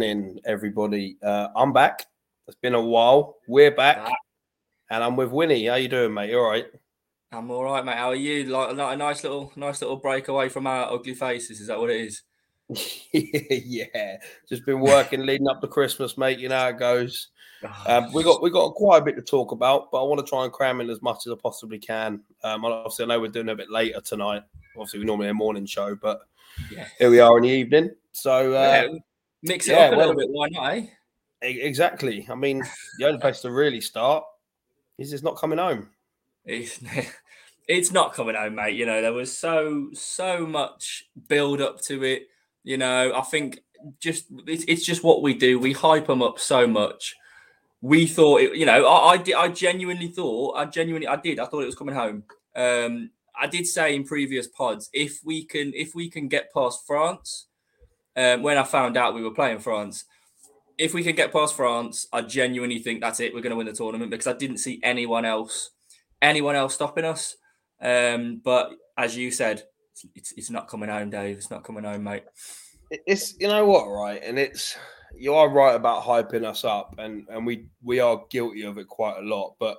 Evening, everybody. Uh, I'm back. It's been a while. We're back, and I'm with Winnie. How you doing, mate? You all right? I'm all right, mate. How are you? Like, like a nice little, nice little break away from our ugly faces. Is that what it is? yeah, just been working leading up to Christmas, mate. You know how it goes. Um, we got we got quite a bit to talk about, but I want to try and cram in as much as I possibly can. Um, obviously, I know we're doing a bit later tonight. Obviously, we normally have a morning show, but yeah. here we are in the evening. So uh, yeah, mix it yeah, up a well, little bit. Why not? Eh? Exactly. I mean, the only place to really start is it's not coming home. It's, it's not coming home, mate. You know, there was so so much build up to it. You know, I think just it's, it's just what we do. We hype them up so much. We thought, it, you know, I, I did. I genuinely thought. I genuinely, I did. I thought it was coming home. Um, I did say in previous pods, if we can, if we can get past France, um, when I found out we were playing France, if we can get past France, I genuinely think that's it. We're going to win the tournament because I didn't see anyone else, anyone else stopping us. Um, but as you said, it's, it's not coming home, Dave. It's not coming home, mate. It's you know what, right? And it's you are right about hyping us up, and and we we are guilty of it quite a lot. But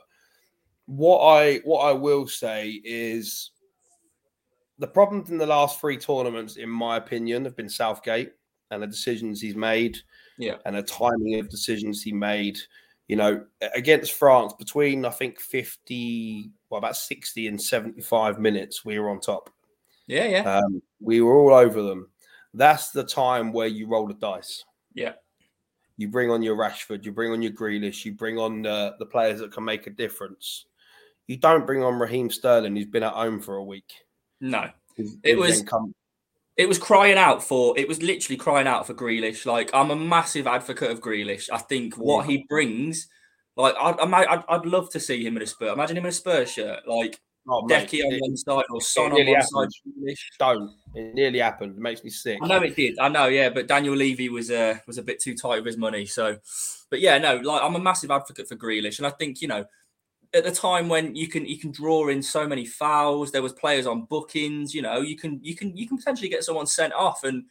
what I what I will say is the problems in the last three tournaments, in my opinion, have been Southgate and the decisions he's made, yeah, and the timing of decisions he made. You know, against France, between I think fifty, well, about sixty and seventy-five minutes, we were on top. Yeah, yeah. Um, we were all over them. That's the time where you roll the dice. Yeah. You bring on your Rashford, you bring on your Grealish, you bring on the, the players that can make a difference. You don't bring on Raheem Sterling, who's been at home for a week. No, it was come... it was crying out for. It was literally crying out for Grealish. Like I'm a massive advocate of Grealish. I think what yeah. he brings, like I, I, I'd, I'd love to see him in a Spurs. Imagine him in a Spurs shirt, like Oh, Deki on one side or Son on one happened. side. Don't. It nearly happened. It makes me sick. I know it did. I know, yeah. But Daniel Levy was uh, was a bit too tight with his money. So, but yeah, no. Like I'm a massive advocate for Grealish, and I think you know at the time when you can you can draw in so many fouls, there was players on bookings. You know, you can you can you can potentially get someone sent off, and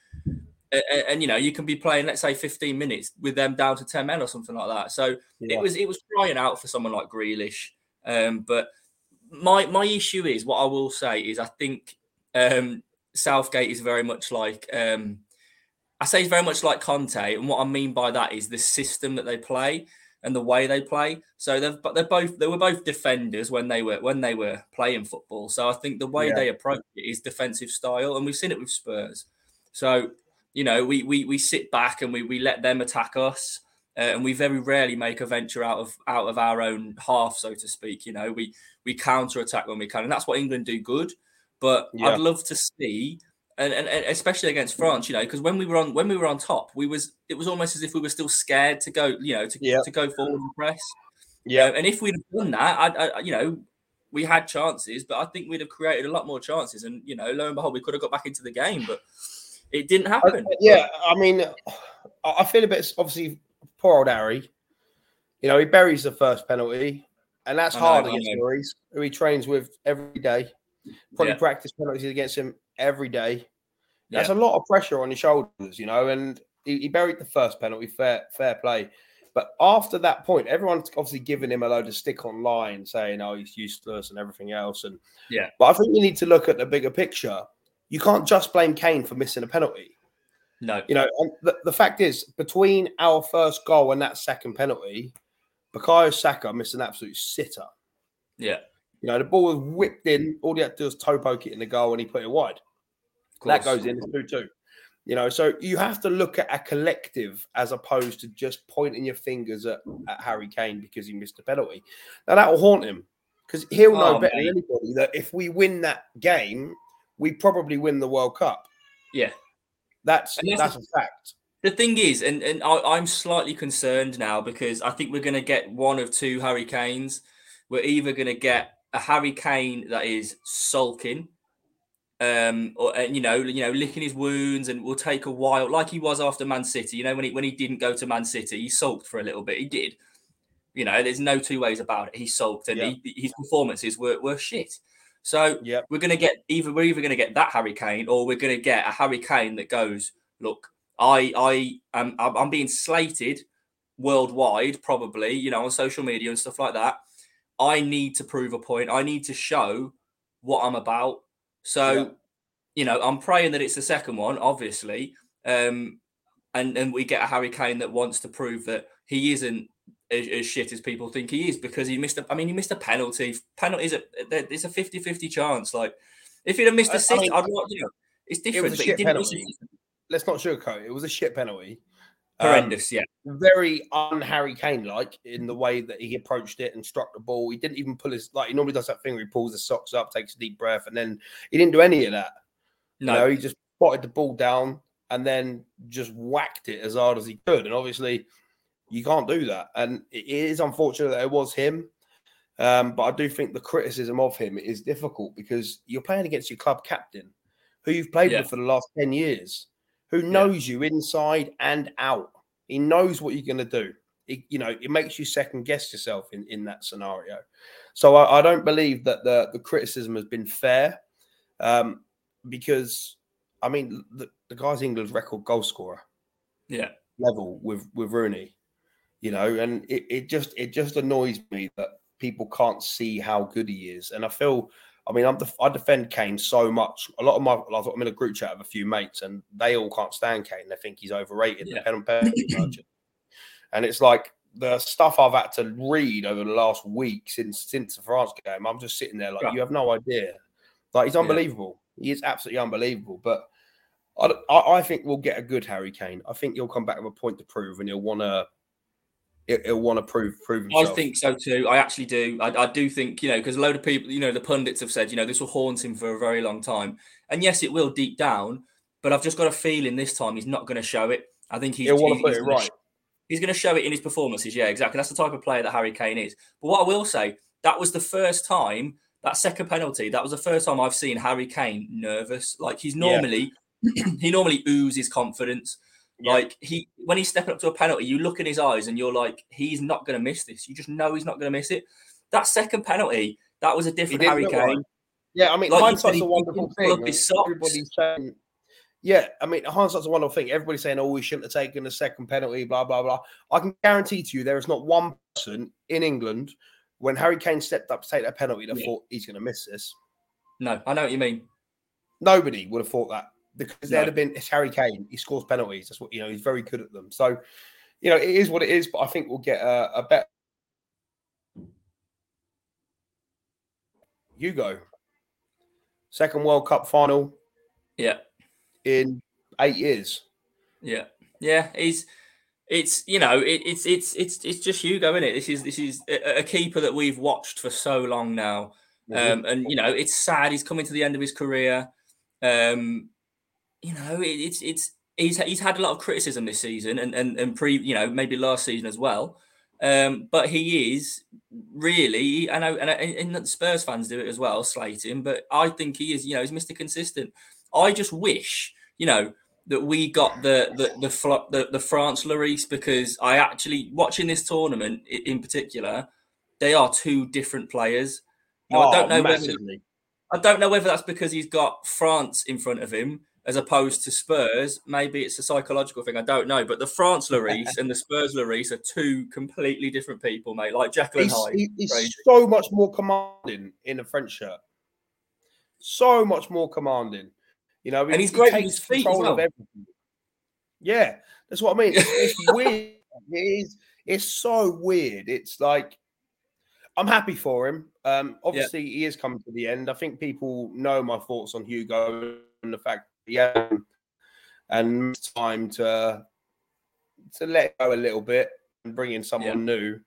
and, and you know you can be playing let's say 15 minutes with them down to 10 men or something like that. So yeah. it was it was crying out for someone like Grealish. Um, but my my issue is what I will say is I think um, Southgate is very much like um, I say he's very much like Conte, and what I mean by that is the system that they play and the way they play. So they've but they're both they were both defenders when they were when they were playing football. So I think the way yeah. they approach it is defensive style, and we've seen it with Spurs. So you know we we we sit back and we we let them attack us. Uh, and we very rarely make a venture out of out of our own half, so to speak. You know, we we counter attack when we can, and that's what England do good. But yeah. I'd love to see and, and, and especially against France, you know, because when we were on when we were on top, we was it was almost as if we were still scared to go, you know, to, yeah. to go forward and press. Yeah, and if we'd have done that, I, I, you know, we had chances, but I think we'd have created a lot more chances, and you know, lo and behold, we could have got back into the game, but it didn't happen. Uh, yeah, I mean, I feel a bit obviously poor old Harry. You know, he buries the first penalty, and that's know, hard against Lloris, who he trains with every day. Probably yeah. practice penalties against him every day. That's yeah. a lot of pressure on his shoulders, you know. And he, he, buried the first penalty, fair fair play. But after that point, everyone's obviously giving him a load of stick online, saying, "Oh, he's useless" and everything else. And yeah, but I think you need to look at the bigger picture. You can't just blame Kane for missing a penalty. No, you know, the, the fact is, between our first goal and that second penalty, Bukayo Saka missed an absolute sitter. Yeah, you know, the ball was whipped in. All he had to do was toe poke it in the goal, and he put it wide. That goes in. It's two two. You know, so you have to look at a collective as opposed to just pointing your fingers at, at Harry Kane because he missed a penalty. Now that will haunt him because he'll oh, know oh, better than anybody that if we win that game, we probably win the World Cup. Yeah, that's that's, that's a fact. The thing is, and and I, am slightly concerned now because I think we're going to get one of two Harry Kanes. We're either going to get a Harry Kane that is sulking um, or and you know, you know, licking his wounds, and will take a while, like he was after Man City. You know, when he when he didn't go to Man City, he sulked for a little bit. He did. You know, there's no two ways about it. He sulked, and yeah. he, his performances were were shit. So yeah, we're to get either we're either to get that Harry Kane, or we're to get a Harry Kane that goes, look, I I am I'm being slated worldwide, probably, you know, on social media and stuff like that. I need to prove a point. I need to show what I'm about. So, yeah. you know, I'm praying that it's the second one, obviously. Um, and and we get a Harry Kane that wants to prove that he isn't as, as, shit as people think he is because he missed a I mean he missed a penalty. Penalty is a it's a 50-50 chance. Like if he'd have missed a six, I mean, I'd you know it's different. It was a but penalty. Let's not sugarcoat it. It was a shit penalty. Horrendous, um, yeah. Very un Harry Kane like in the way that he approached it and struck the ball. He didn't even pull his like he normally does that thing where he pulls his socks up, takes a deep breath, and then he didn't do any of that. No, you know, he just spotted the ball down and then just whacked it as hard as he could. And obviously, you can't do that. And it is unfortunate that it was him. Um, but I do think the criticism of him is difficult because you're playing against your club captain, who you've played yeah. with for the last 10 years, who knows yeah. you inside and out. He knows what you're going to do. It, you know, it makes you second guess yourself in, in that scenario. So I, I don't believe that the, the criticism has been fair um, because, I mean, the, the guy's England's record goal scorer. Yeah. Level with, with Rooney you know, and it, it just it just annoys me that people can't see how good he is. And I feel, I mean, I'm def- I defend Kane so much. A lot of my, I'm in a group chat of a few mates, and they all can't stand Kane. They think he's overrated, yeah. the penalty merchant. And it's like the stuff I've had to read over the last week since since the France game. I'm just sitting there like, yeah. you have no idea. Like he's unbelievable. Yeah. He is absolutely unbelievable. But I, I, I think we'll get a good Harry Kane. I think he'll come back with a point to prove, and he'll want to he'll want to prove prove himself. I think so too. I actually do. I, I do think you know because a load of people, you know, the pundits have said you know this will haunt him for a very long time, and yes, it will deep down. But I've just got a feeling this time he's not going to show it. I think he's, he'll want to put it right. He's going to show it in his performances. Yeah, exactly. That's the type of player that Harry Kane is. But what I will say, that was the first time that second penalty. That was the first time I've seen Harry Kane nervous. Like he's normally yeah. he normally oozes confidence. Yeah. Like he, when he's stepping up to a penalty, you look in his eyes and you're like, he's not going to miss this. You just know he's not going to miss it. That second penalty, that was a different Harry Kane. Yeah, I mean, like hindsight's a wonderful thing. Everybody's saying, yeah, I mean, hindsight's a wonderful thing. Everybody's saying, oh, we shouldn't have taken the second penalty, blah, blah, blah. I can guarantee to you there is not one person in England when Harry Kane stepped up to take that penalty that yeah. thought he's going to miss this. No, I know what you mean. Nobody would have thought that because no. there'd have been it's Harry Kane. He scores penalties. That's what you know. He's very good at them. So, you know, it is what it is. But I think we'll get a, a better. Hugo, second World Cup final. Yeah. In eight years. Yeah. Yeah. He's. It's you know it, it's it's it's it's just Hugo, isn't it? This is this is a, a keeper that we've watched for so long now, mm-hmm. um, and you know it's sad he's coming to the end of his career. Um, you know, it, it's it's he's he's had a lot of criticism this season and and and pre you know maybe last season as well. Um, but he is really, I know, and, and Spurs fans do it as well, slate him. But I think he is, you know, he's Mr. Consistent. I just wish, you know, that we got the the the the, the France Lloris because I actually watching this tournament in particular, they are two different players. Now, oh, I don't know massively. whether I don't know whether that's because he's got France in front of him as opposed to Spurs. Maybe it's a psychological thing. I don't know. But the France Lloris and the Spurs Lloris are two completely different people, mate. Like Jekyll and Hyde. He's, he's so much more commanding in a French shirt. So much more commanding. You know, and he's great with his feet as well. Yeah, that's what I mean. It's, it's weird. It is. It's so weird. It's like I'm happy for him. Um, obviously, yeah. he is coming to the end. I think people know my thoughts on Hugo and the fact yeah, and time to to let go a little bit and bring in someone yeah. new.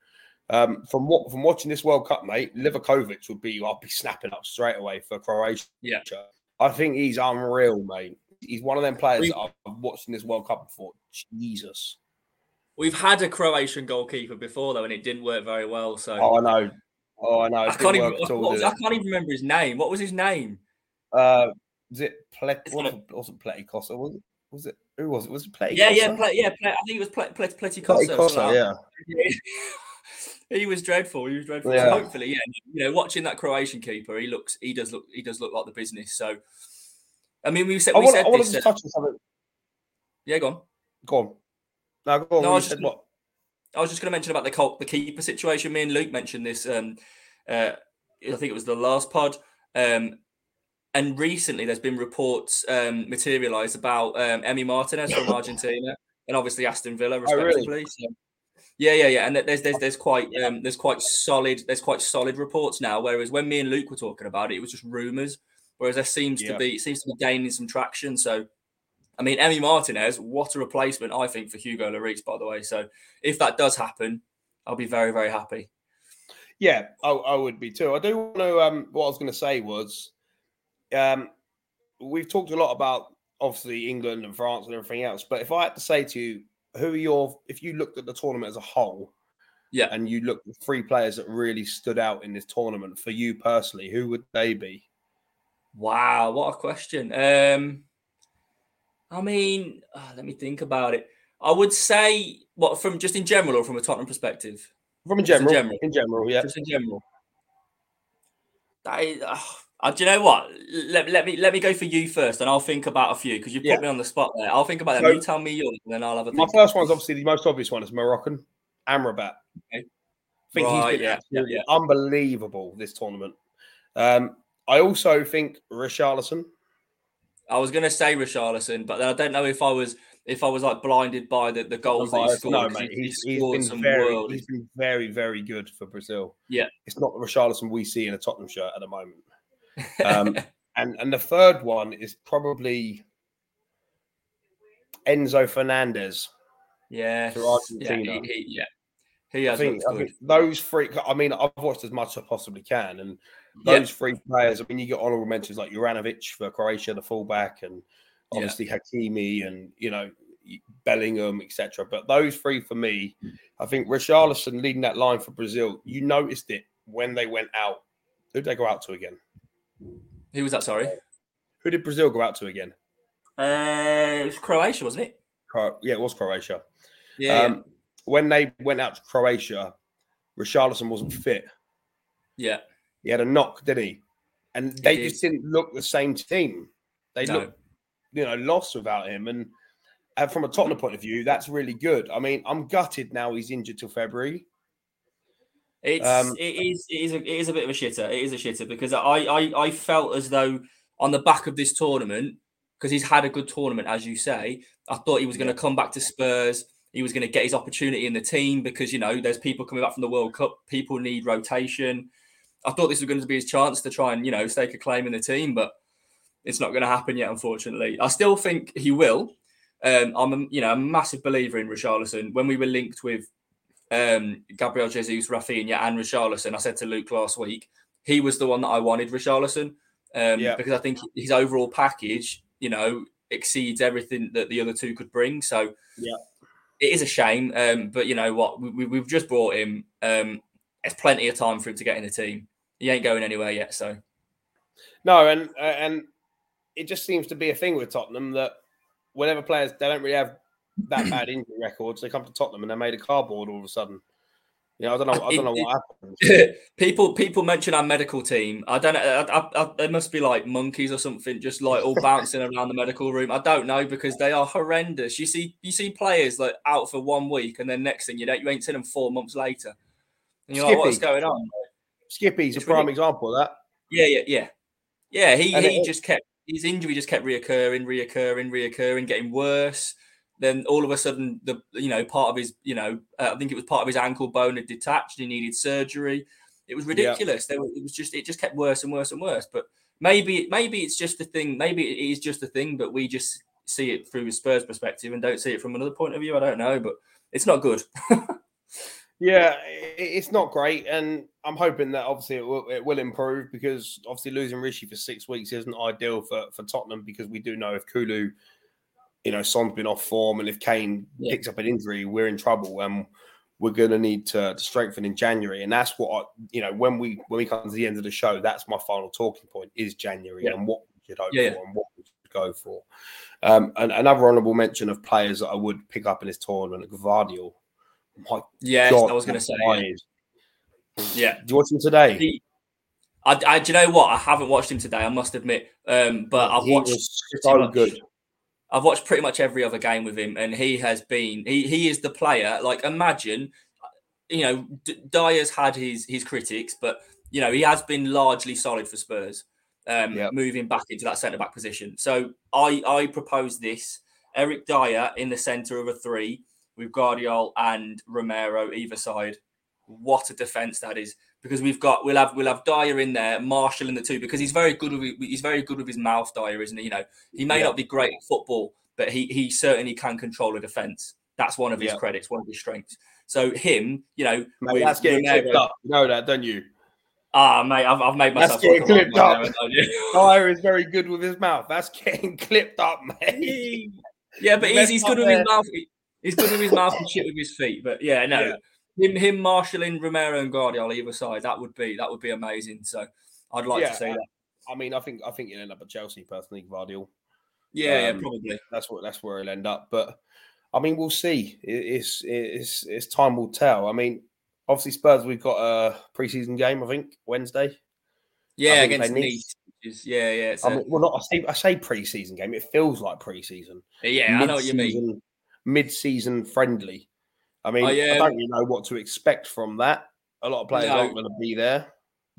Um, from what from watching this World Cup, mate, Livakovic would be I'll be snapping up straight away for Croatia. Yeah, I think he's unreal, mate. He's one of them players we, that I've watched in this World Cup before. Jesus. We've had a Croatian goalkeeper before though, and it didn't work very well. So oh, I know. Oh, I know. I can't, even, all, I can't even remember his name. What was his name? Uh, was it Plet? Wasn't, wasn't? Was it? Was it? Who was it? Was it Pletikosa? Yeah, yeah, yeah. I think it was Ple- Ple- Pletikosa. Pletikosa, yeah. he was dreadful. He was dreadful. Yeah. So hopefully, yeah. You know, watching that Croatian keeper, he looks. He does look. He does look like the business. So, I mean, we said. We I want, said I want this, to touch on something. Yeah, go on. Go on. No, go on. No, I was just, what? I was just going to mention about the the keeper situation. Me and Luke mentioned this. Um, uh, I think it was the last pod. Um, and recently, there's been reports um, materialised about um, Emi Martinez from Argentina and obviously Aston Villa, respectively. Oh, really? so, yeah, yeah, yeah. And there's there's there's quite um, there's quite solid there's quite solid reports now. Whereas when me and Luke were talking about it, it was just rumours. Whereas there seems yeah. to be it seems to be gaining some traction. So, I mean, Emi Martinez, what a replacement I think for Hugo Lloris, by the way. So, if that does happen, I'll be very very happy. Yeah, I, I would be too. I do want to. Um, what I was going to say was, um, we've talked a lot about obviously England and France and everything else. But if I had to say to you, who are your if you looked at the tournament as a whole, yeah, and you looked at three players that really stood out in this tournament for you personally, who would they be? Wow, what a question. Um, I mean, oh, let me think about it. I would say what from just in general or from a Tottenham perspective. From in general, in general, in general, yeah, just in general. That is, oh, uh, do you know what? Let, let me let me go for you first, and I'll think about a few because you put yeah. me on the spot there. I'll think about them. So, you tell me yours, and then I'll have a. My first one's obviously the most obvious one is Moroccan Amrabat. Okay. I think right, he's been yeah, absolutely yeah, unbelievable this tournament. Um, I also think Richarlison. I was going to say Richarlison, but I don't know if I was if I was like blinded by the, the goals that he scored. No, mate, he's, he's been very world. he's been very very good for Brazil. Yeah, it's not the Richarlison we see in a Tottenham shirt at the moment. Um, and and the third one is probably Enzo Fernandez. Argentina. Yeah, he, he, yeah. He has I think, I think those three. I mean, I've watched as much as I possibly can, and those yeah. three players. I mean, you get honourable mentions like Juranovic for Croatia, the fullback, and obviously yeah. Hakimi, and you know Bellingham, etc. But those three for me, I think Richarlison leading that line for Brazil. You noticed it when they went out. Who did they go out to again? Who was that? Sorry. Who did Brazil go out to again? Uh, it was Croatia, wasn't it? yeah, it was Croatia. Yeah, um, yeah. When they went out to Croatia, Richarlison wasn't fit. Yeah. He had a knock, did he? And they did. just didn't look the same team. They no. looked, you know, lost without him. And, and from a Tottenham point of view, that's really good. I mean, I'm gutted now he's injured till February. It's um, it is it is a, it is a bit of a shitter. It is a shitter because I I I felt as though on the back of this tournament because he's had a good tournament as you say. I thought he was going to come back to Spurs. He was going to get his opportunity in the team because you know there's people coming back from the World Cup. People need rotation. I thought this was going to be his chance to try and you know stake a claim in the team, but it's not going to happen yet, unfortunately. I still think he will. Um, I'm a, you know a massive believer in Richarlison. When we were linked with um, Gabriel Jesus, Raphinha, and Richarlison. I said to Luke last week, he was the one that I wanted, Richarlison, um, yeah. because I think his overall package, you know, exceeds everything that the other two could bring. So, yeah, it is a shame, um, but you know what? We, have just brought him. Um, it's plenty of time for him to get in the team. He ain't going anywhere yet. So, no, and uh, and it just seems to be a thing with Tottenham that whenever players they don't really have that bad injury records. They come to Tottenham and they made a cardboard all of a sudden. You know, I don't know. I don't know what happened. people people mention our medical team. I don't know. I, they must be like monkeys or something, just like all bouncing around the medical room. I don't know because they are horrendous. You see, you see players like out for one week, and then next thing you know, you ain't seen them four months later. And you're Skippy. like, what's going on? Skippy's it's a prime really... example of that. Yeah, yeah, yeah, yeah. He and he it, just kept his injury just kept reoccurring, reoccurring, reoccurring, getting worse then all of a sudden the you know part of his you know uh, I think it was part of his ankle bone had detached. He needed surgery. It was ridiculous. Yeah. Were, it was just it just kept worse and worse and worse. But maybe maybe it's just a thing. Maybe it is just a thing, but we just see it through a Spurs perspective and don't see it from another point of view. I don't know, but it's not good. yeah, it's not great, and I'm hoping that obviously it will, it will improve because obviously losing Rishi for six weeks isn't ideal for for Tottenham because we do know if Kulu you know, Son's been off form, and if Kane yeah. picks up an injury, we're in trouble, and we're going to need to, strengthen in January. And that's what I, you know when we when we come to the end of the show, that's my final talking point is January yeah. and what we should hope yeah. for and what we should go for. Um, and another honourable mention of players that I would pick up in this tournament, Gvardiol. My yes, God, I was going to say. Yeah. yeah. Do you watch him today? He, I, I, do you know what? I haven't watched him today. I must admit, um, but I've he watched so much. good. I've watched pretty much every other game with him, and he has been he he is the player. Like imagine, you know, D- Dier's had his his critics, but you know he has been largely solid for Spurs. Um, yep. moving back into that centre back position. So I I propose this: Eric Dier in the centre of a three with Gvardiol and Romero either side. What a defence that is! Because we've got we'll have we'll have Dier in there, Marshall in the two because he's very good with he's very good with his mouth. Dier, isn't he? You know, he may yeah. not be great at football, but he he certainly can control a defence. That's one of his yeah. credits, one of his strengths. So him, you know, mate, that's getting Romero, clipped up. You know that, don't you? Ah, mate, I've, I've made myself. That's getting clipped up. Dier is very good with his mouth. That's getting clipped up, mate. yeah, but he's, he's good with his mouth. He's good with his mouth and shit with his feet. But yeah, no, yeah. Him him marshalling Romero and Gvardiol either side, that would be that would be amazing. So I'd like yeah, to see that. I mean, I think I think you'll end up at Chelsea personally, Guardiola. Yeah, um, yeah, probably. That's what that's where he'll end up. But I mean, we'll see. it's it's it's time will tell. I mean, obviously Spurs, we've got a preseason game. I think Wednesday. Yeah, against Nice. Nice. Yeah, yeah. I mean, well, not I say I say preseason game. It feels like preseason. Yeah, Mid-season, I know what you mean mid-season friendly. I mean, I, um, I don't really know what to expect from that. A lot of players no, aren't going to be there.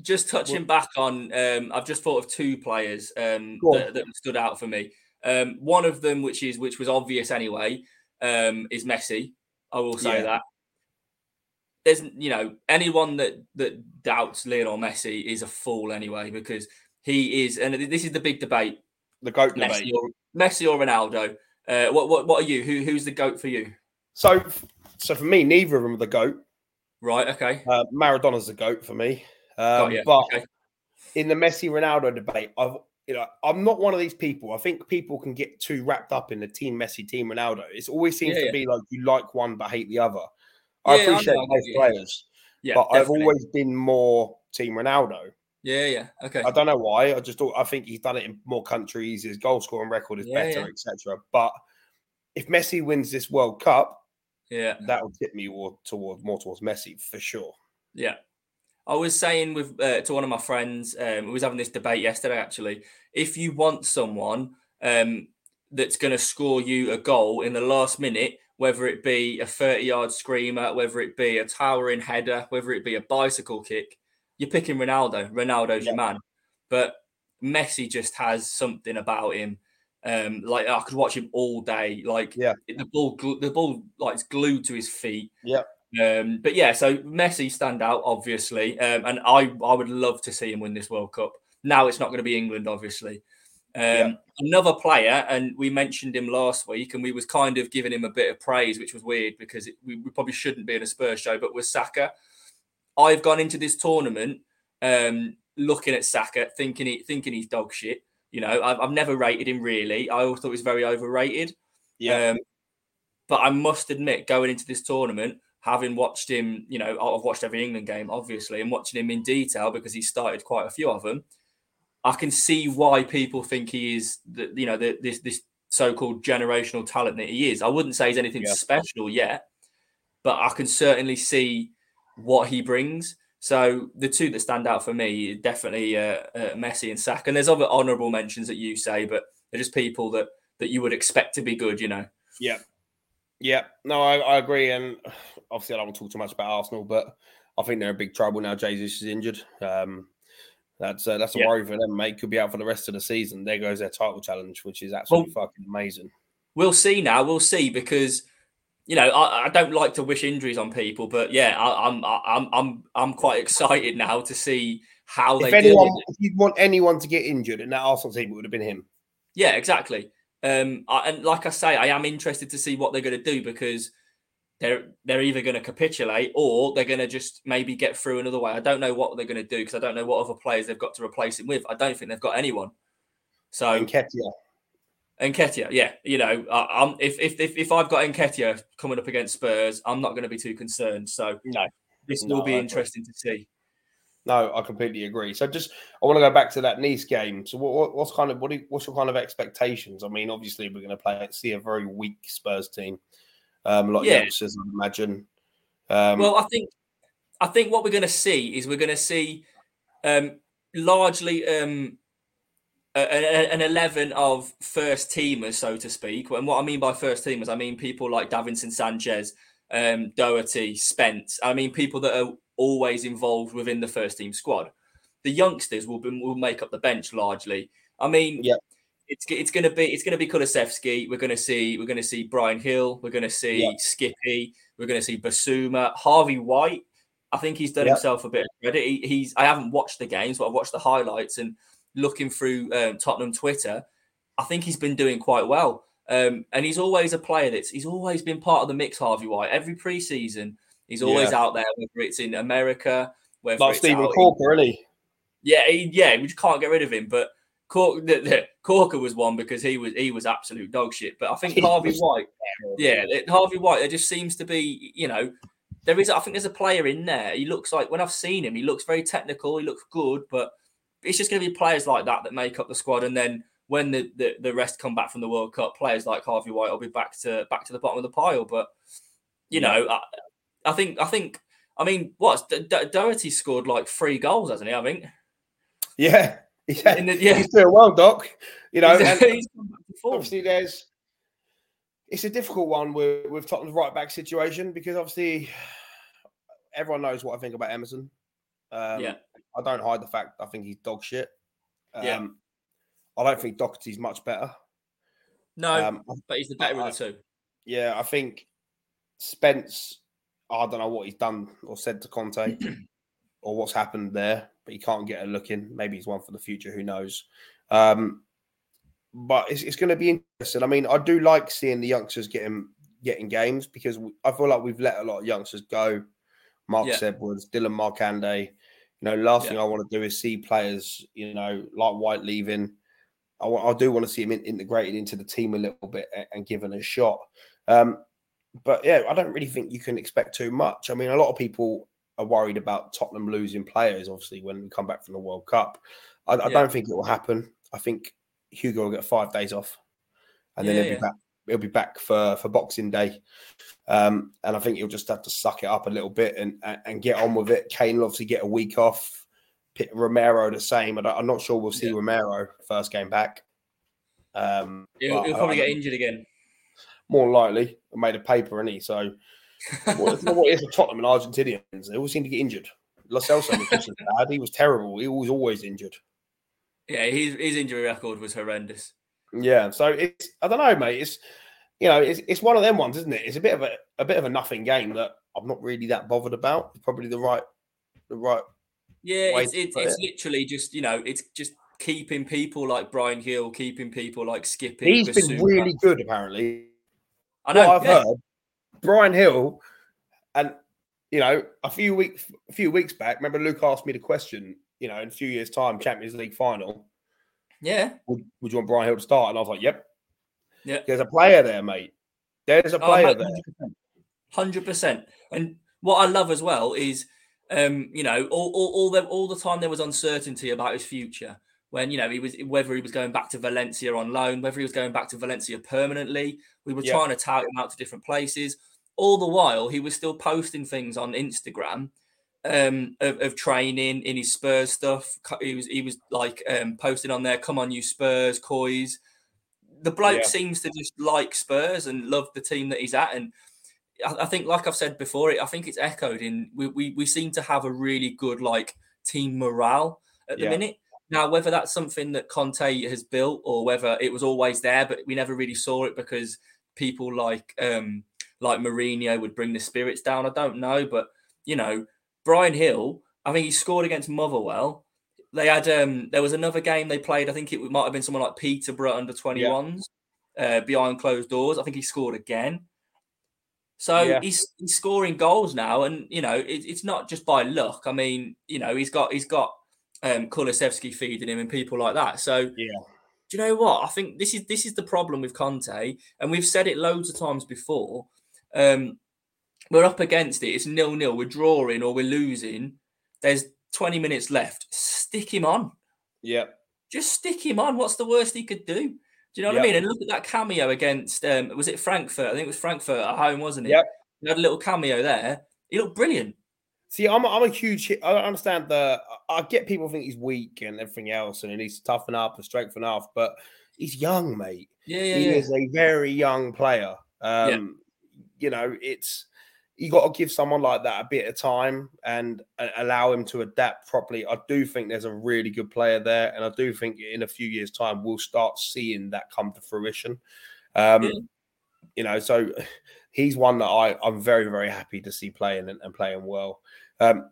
Just touching back on, um, I've just thought of two players um, that, that, stood out for me. Um, one of them, which is which was obvious anyway, um, is Messi. I will say yeah. that. There's, you know, anyone that that doubts Lionel Messi is a fool anyway, because he is, and this is the big debate. The goat Messi debate. Or, Messi or Ronaldo. Uh, what what what are you? Who who's the goat for you? So so for me, neither of them are the goat. Right. Okay. Uh, Maradona's the goat for me. Um, but okay. in the Messi Ronaldo debate, I've you know I'm not one of these people. I think people can get too wrapped up in the team Messi, team Ronaldo. It always seems yeah, to yeah. be like you like one but hate the other. I appreciate I both players, yeah, but definitely. I've always been more team Ronaldo. Yeah, yeah. Okay. I don't know why. I just thought I think he's done it in more countries. His goal scoring record is yeah, better, yeah. etc. But if Messi wins this World Cup, yeah, that will tip me more towards more towards Messi for sure. Yeah. I was saying with uh, to one of my friends, um, we was having this debate yesterday. Actually, if you want someone um, that's going to score you a goal in the last minute, whether it be a thirty-yard screamer, whether it be a towering header, whether it be a bicycle kick, you're picking Ronaldo. Ronaldo's yeah. your man. But Messi just has something about him. Um, like I could watch him all day. Like yeah, the ball, the ball, like it's glued to his feet. Yeah. Um, but yeah, so Messi stand out obviously, um, and I I would love to see him win this World Cup. Now it's not going to be England, obviously. Um, yeah. Another player, and we mentioned him last week, and we was kind of giving him a bit of praise, which was weird because it, we, we, probably shouldn't be in a Spurs show, but with Saka. I've gone into this tournament um, looking at Saka, thinking he, thinking he's dog shit. You know, I've, I've never rated him really. I always thought he was very overrated. Yeah. Um, but I must admit, going into this tournament, having watched him, you know, I've watched every England game, obviously, and watching him in detail because he started quite a few of them. I can see why people think he is, the, you know, the, this this so-called generational talent that he is. I wouldn't say he's anything yeah. special yet, but I can certainly see what he brings. So the two that stand out for me definitely uh, uh, Messi and Saka. And there's other honourable mentions that you say, but they're just people that that you would expect to be good. You know. Yeah. Yeah. No, I, I agree. And obviously, I don't want to talk too much about Arsenal, but I think they're in big trouble now. Jesus is injured. Um, that's uh, that's a yeah. worry for them, mate. Could be out for the rest of the season. There goes their title challenge, which is absolutely well, fucking amazing. We'll see now. We'll see because you know, I, I, don't like to wish injuries on people, but yeah, I, am I'm, I'm I'm I'm quite excited now to see how if they. Anyone, if you want anyone to get injured in that Arsenal team, it would have been him. Yeah, exactly. Um, I, and like I say, I am interested to see what they're going to do because they're they're either going to capitulate or they're going to just maybe get through another way. I don't know what they're going to do because I don't know what other players they've got to replace him with. I don't think they've got anyone. So Nketiah. Nketiah, yeah, you know, I'm if, if if if I've got Nketiah coming up against Spurs, I'm not going to be too concerned. So no, this no, will be interesting to see. No, I completely agree. So just I want to go back to that Nice game. So what, what what's kind of what you, what's your kind of expectations? I mean, obviously we're going to play see a very weak Spurs team. Um, a lot of yeah. youngsters, I imagine. Um, well, I think I think what we're going to see is we're going to see um, largely um, an 11 of first teamers, so to speak. And what I mean by first teamers, I mean people like Davinson Sanchez, um, Doherty, Spence. I mean people that are always involved within the first team squad. The youngsters will be, will make up the bench largely. I mean, yeah. It's, it's going to be it's going to be Kulusevski. We're going to see we're going to see Bryan Gil. We're going to see yeah. Skippy. We're going to see Bissouma, Harvey White. I think he's done yeah. himself a bit of credit. He, he's I haven't watched the games, but I've watched the highlights and looking through um, Tottenham Twitter, I think he's been doing quite well. Um, and he's always a player that's he's always been part of the mix. Harvey White every preseason, he's always yeah. out there, whether it's in America, whether like Steven Caulker, in. Yeah, he, yeah, we just can't get rid of him. But Caulker, the, the, Caulker was one because he was he was absolute dog shit. But I think Harvey White, yeah, Harvey White, there just seems to be, you know, there is. I think there's a player in there. He looks like when I've seen him, he looks very technical. He looks good, but it's just going to be players like that that make up the squad, and then when the, the, the rest come back from the World Cup, players like Harvey White will be back to back to the bottom of the pile. But you yeah. know, I, I, think I think I mean, what's D- D- Doherty scored like three goals, hasn't he? I think. Yeah, yeah, the, yeah. he's doing well, Doc. You know, obviously there's it's a difficult one with with Tottenham's right back situation because obviously everyone knows what I think about Emerson. Um, yeah. I don't hide the fact I think he's dog shit. Um, yeah. I don't think Doherty's much better. No, um, but he's the better I, of the two. Yeah, I think Spence. I don't know what he's done or said to Conte or what's happened there, but he can't get a look in. Maybe he's one for the future. Who knows? Um, but it's, it's going to be interesting. I mean, I do like seeing the youngsters getting getting games because I feel like we've let a lot of youngsters go. Marcus yeah. Edwards, Dilan Markanday, you know, last yeah. thing I want to do is see players, you know, like White leaving. I, I do want to see him in, integrated into the team a little bit and, given a shot. Um, but yeah, I don't really think you can expect too much. I mean, a lot of people are worried about Tottenham losing players, obviously, when we come back from the World Cup. I, I yeah. don't think it will happen. I think Hugo will get five days off, and then he'll be back. He'll be back for for Boxing Day, um, and I think he'll just have to suck it up a little bit and and, get on with it. Kane will obviously get a week off. Romero the same. I am not sure we'll see yeah. Romero first game back. Um, he'll, he'll probably get injured again. More likely, I made a paper, and he so. what, what is Tottenham and Argentinians? They all seem to get injured. Lo Celso was bad. He was terrible. He was always injured. Yeah, his his injury record was horrendous. Yeah, so it's I don't know, mate. It's you know, it's, it's one of them ones, isn't it? It's a bit of a, a bit of a nothing game that I'm not really that bothered about. It's probably the right the right. Yeah, it's it's, it's it. literally just you know it's just keeping people like Bryan Gil, keeping people like Skippy. He's been really good, apparently. I know. What I've yeah. heard, Bryan Gil, and you know, a few weeks a few weeks back, remember Luke asked me the question. You know, in a few years' time, Champions League final. Yeah. Would, would you want Bryan Gil to start? And I was like, Yep. Yeah. There's a player there, mate. There's a oh, player oh, there. Hundred percent. And what I love as well is, um, you know, all all all the all the time there was uncertainty about his future. When you know he was whether he was going back to Valencia on loan, whether he was going back to Valencia permanently. We were yeah. trying to tout him out to different places. All the while, he was still posting things on Instagram um, of, of, training in his Spurs stuff. He was he was like um, posting on there, "Come on, you Spurs, coys." the bloke yeah. seems to just like Spurs and love the team that he's at. And I, I think, like I've said before, I think it's echoed in we, we, we seem to have a really good like team morale at the yeah. minute. Now, whether that's something that Conte has built or whether it was always there, but we never really saw it because people like um like Mourinho would bring the spirits down. I don't know, but you know, Bryan Gil, I think he scored against Motherwell they had um there was another game they played. I think it might have been someone like Peterborough under 21s yeah. uh, behind closed doors. I think he scored again. So yeah. he's he's scoring goals now, and you know it, it's not just by luck. I mean, you know he's got he's got um Kulusevski feeding him and people like that. So yeah, do you know what? I think this is this is the problem with Conte, and we've said it loads of times before. Um, we're up against it. It's nil nil. We're drawing or we're losing. There's 20 minutes left. Stick him on. Yeah. Just stick him on. What's the worst he could do? Do you know what yep. I mean? And look at that cameo against um, was it Frankfurt? I think it was Frankfurt at home, wasn't it? Yep. He had a little cameo there. He looked brilliant. See, I'm, I'm a huge. I don't understand the. I get people think he's weak and everything else, and he needs to toughen up and strengthen up, but he's young, mate. Yeah, yeah, he yeah. is a very young player. Um, Yeah. You know, it's you got to give someone like that a bit of time and uh, allow him to adapt properly. I do think there's a really good player there, and I do think in a few years' time we'll start seeing that come to fruition. Um, Yeah. You know, so he's one that I I'm very very happy to see playing and, and playing well. Um,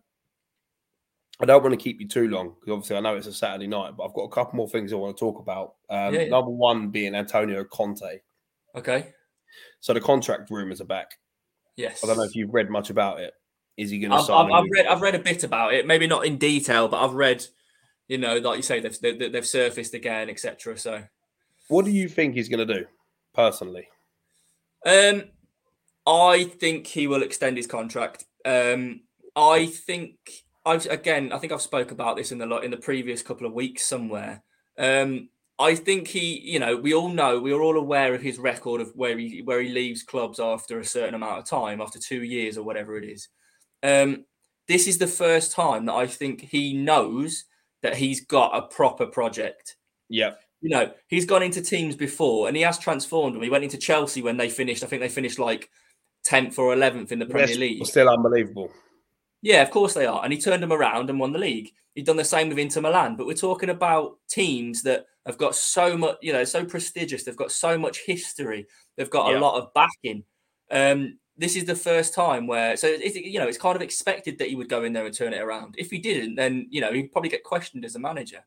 I don't want to keep you too long because obviously I know it's a Saturday night, but I've got a couple more things I want to talk about. Um, Yeah, yeah. Number one being Antonio Conte. Okay. So the contract rumors are back. Yes. I don't know if you've read much about it. Is he going to I've, sign? I've, I've read I've read a bit about it, maybe not in detail, but I've read, you know, like you say, they've they've, they've surfaced again, etc. So, What do you think he's going to do, personally? um, I think he will extend his contract. Um, I think I've again, I think I've spoke about this in the lot in the previous couple of weeks somewhere. Um, I think he, you know, we all know, we are all aware of his record of where he where he leaves clubs after a certain amount of time, after two years or whatever it is. Um, this is the first time that I think he knows that he's got a proper project. Yeah, You know, he's gone into teams before and he has transformed them. He went into Chelsea when they finished, I think they finished like 10th or 11th in the Premier League. still unbelievable. Yeah, of course they are. And he turned them around and won the league. He'd done the same with Inter Milan. But we're talking about teams that have got so much, you know, so prestigious. They've got so much history. They've got Yeah. a lot of backing. Um, this is the first time where, so it's, you know, it's kind of expected that he would go in there and turn it around. If he didn't, then you know he'd probably get questioned as a manager.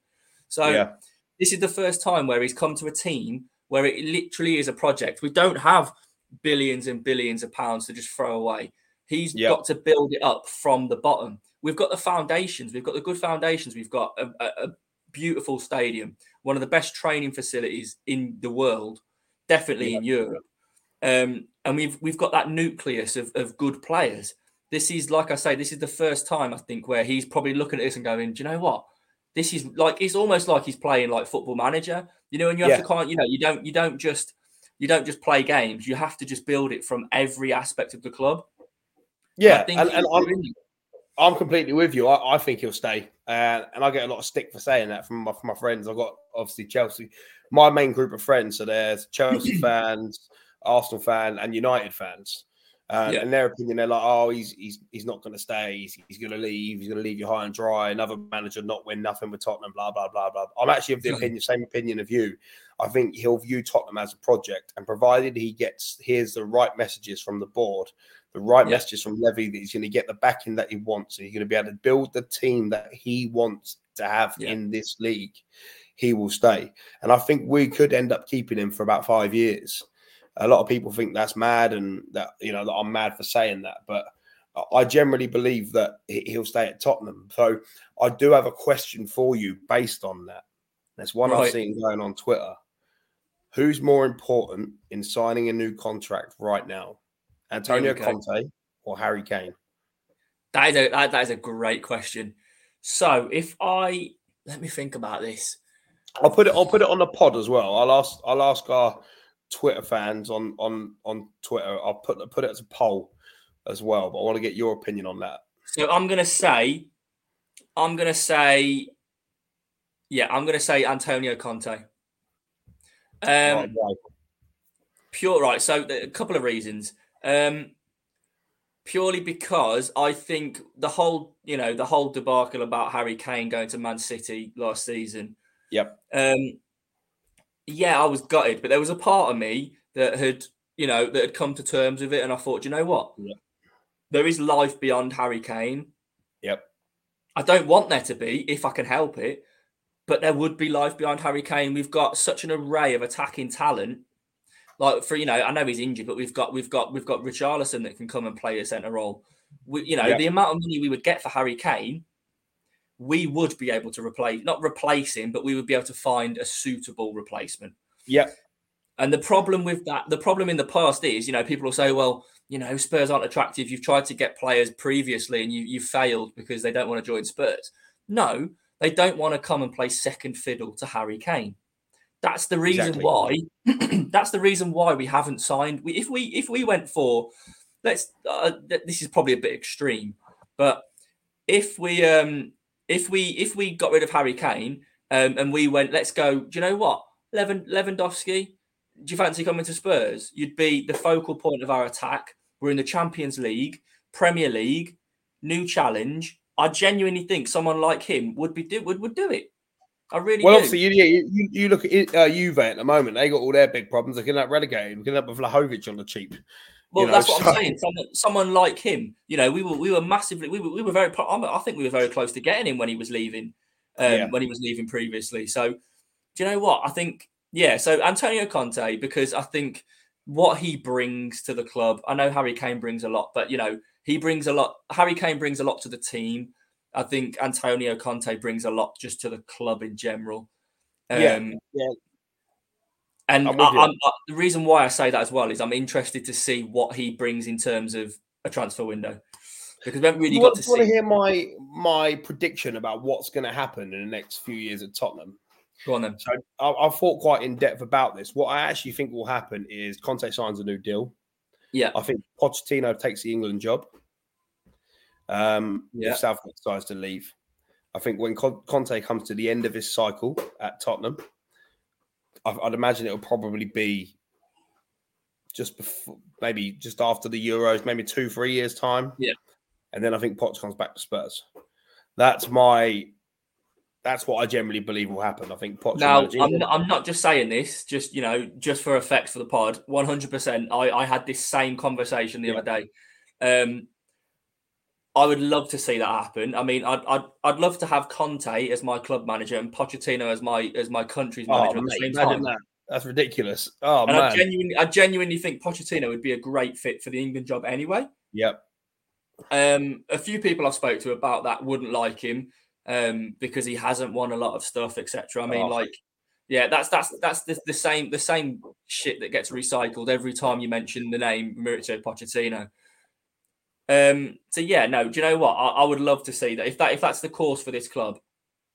So yeah, this is the first time where he's come to a team where it literally is a project. We don't have billions and billions of pounds to just throw away. He's Yep. got to build it up from the bottom. We've got the foundations. We've got the good foundations. We've got a, a, beautiful stadium, one of the best training facilities in the world, definitely in Europe. Um, and we've we've got that nucleus of, of good players. This is like I say, this is the first time I think where he's probably looking at this and going, Do you know what? This is like it's almost like he's playing like football manager. You know, and you have Yeah. to kind you know, you don't you don't just you don't just play games, you have to just build it from every aspect of the club. Yeah. And, and I'm. I'm completely with you. I, I think he'll stay, uh, and I get a lot of stick for saying that from my, from my friends. I've got obviously Chelsea, my main group of friends. So there's Chelsea fans, Arsenal fan, and United fans. Uh, Yeah. And their opinion, they're like, "Oh, he's he's he's not going to stay. He's, he's going to leave. He's going to leave you high and dry. Another manager not win nothing with Tottenham. Blah blah blah blah." I'm actually of the Mhm. opinion, same opinion of you. I think he'll view Tottenham as a project, and provided he gets hears the right messages from the board, the right Yeah. messages from Levy that he's going to get the backing that he wants, and he's going to be able to build the team that he wants to have Yeah. in this league, he will stay. And I think we could end up keeping him for about five years. A lot of people think that's mad, and that you know that I'm mad for saying that, but I- generally believe that he- he'll stay at Tottenham. So I do have a question for you based on that. There's one I've seen going on Twitter. Who's more important in signing a new contract right now? Antonio Here we go. Conte or Harry Kane? That is a that, that is a great question. So if I let me think about this. I'll put it. I'll put it on the pod as well. I'll ask. I'll ask our Twitter fans on on on Twitter. I'll put put it as a poll as well. But I want to get your opinion on that. So I'm gonna say, I'm gonna say, yeah, I'm gonna say Antonio Conte. Um, Right, right. pure right. So a couple of reasons. Um, purely because I think the whole, you know, the whole debacle about Harry Kane going to Man City last season. Yep. Um, yeah, I was gutted, but there was a part of me that had, you know, that had come to terms with it, and I thought, you know what? Yeah. There is life beyond Harry Kane. Yep. I don't want there to be if I can help it, but there would be life beyond Harry Kane. We've got such an array of attacking talent. Like for you know, I know he's injured, but we've got we've got we've got Richarlison that can come and play a centre role. We, you know, Yeah. the amount of money we would get for Harry Kane, we would be able to replace not replace him, but we would be able to find a suitable replacement. Yeah. And the problem with that, the problem in the past is, you know, people will say, well, you know, Spurs aren't attractive. You've tried to get players previously and you you failed because they don't want to join Spurs. No, they don't want to come and play second fiddle to Harry Kane. That's the reason Exactly. why. that's the reason why we haven't signed. We, if we if we went for, let's. Uh, th- this is probably a bit extreme, but if we um if we if we got rid of Harry Kane um, and we went, let's go. Do you know what, Lewand- Lewandowski? Do you fancy coming to Spurs? You'd be the focal point of our attack. We're in the Champions League, Premier League, new challenge. I genuinely think someone like him would be do would, would do it. I really well, do. obviously, you, you, you look at uh, Juve at the moment; they got all their big problems. They're getting that relegated. We're getting up with Vlahovic on the cheap. Well, you know, that's what so... I'm saying. Someone, someone, like him, you know, we were we were massively we were we were very. I think we were very close to getting him when he was leaving, um, yeah. when he was leaving previously. So, do you know what? I think yeah. So Antonio Conte, because I think what he brings to the club. I know Harry Kane brings a lot, but you know he brings a lot. Harry Kane brings a lot to the team. I think Antonio Conte brings a lot just to the club in general. Um, yeah, yeah. And I, I, the reason why I say that as well is I'm interested to see what he brings in terms of a transfer window because we haven't really got to see. Want to hear my my prediction about what's going to happen in the next few years at Tottenham? Go on then. So I, I thought quite in depth about this. What I actually think will happen is Conte signs a new deal. Yeah, I think Pochettino takes the England job. Um, yeah. if Southgate decides to leave. I think when Conte comes to the end of his cycle at Tottenham, I'd imagine it'll probably be just before, maybe just after the Euros, maybe two, three years time. Yeah, and then I think Potts comes back to Spurs. That's my. That's what I generally believe will happen. I think Potts. Now, I'm not, I'm not just saying this, just you know, just for effect for the pod. 100. percent I I had this same conversation the yeah. other day. Um, I would love to see that happen. I mean, I'd, I'd I'd love to have Conte as my club manager and Pochettino as my as my country's oh, manager at the same time. That. That's ridiculous. Oh and man, I genuinely, I genuinely think Pochettino would be a great fit for the England job anyway. Yep. Um, a few people I've spoke to about that wouldn't like him um, because he hasn't won a lot of stuff, etc. I mean, oh. like, yeah, that's that's that's the, the same the same shit that gets recycled every time you mention the name Mauricio Pochettino. Um, so yeah, no, do you know what? I, I, would love to see that. If that if that's the course for this club,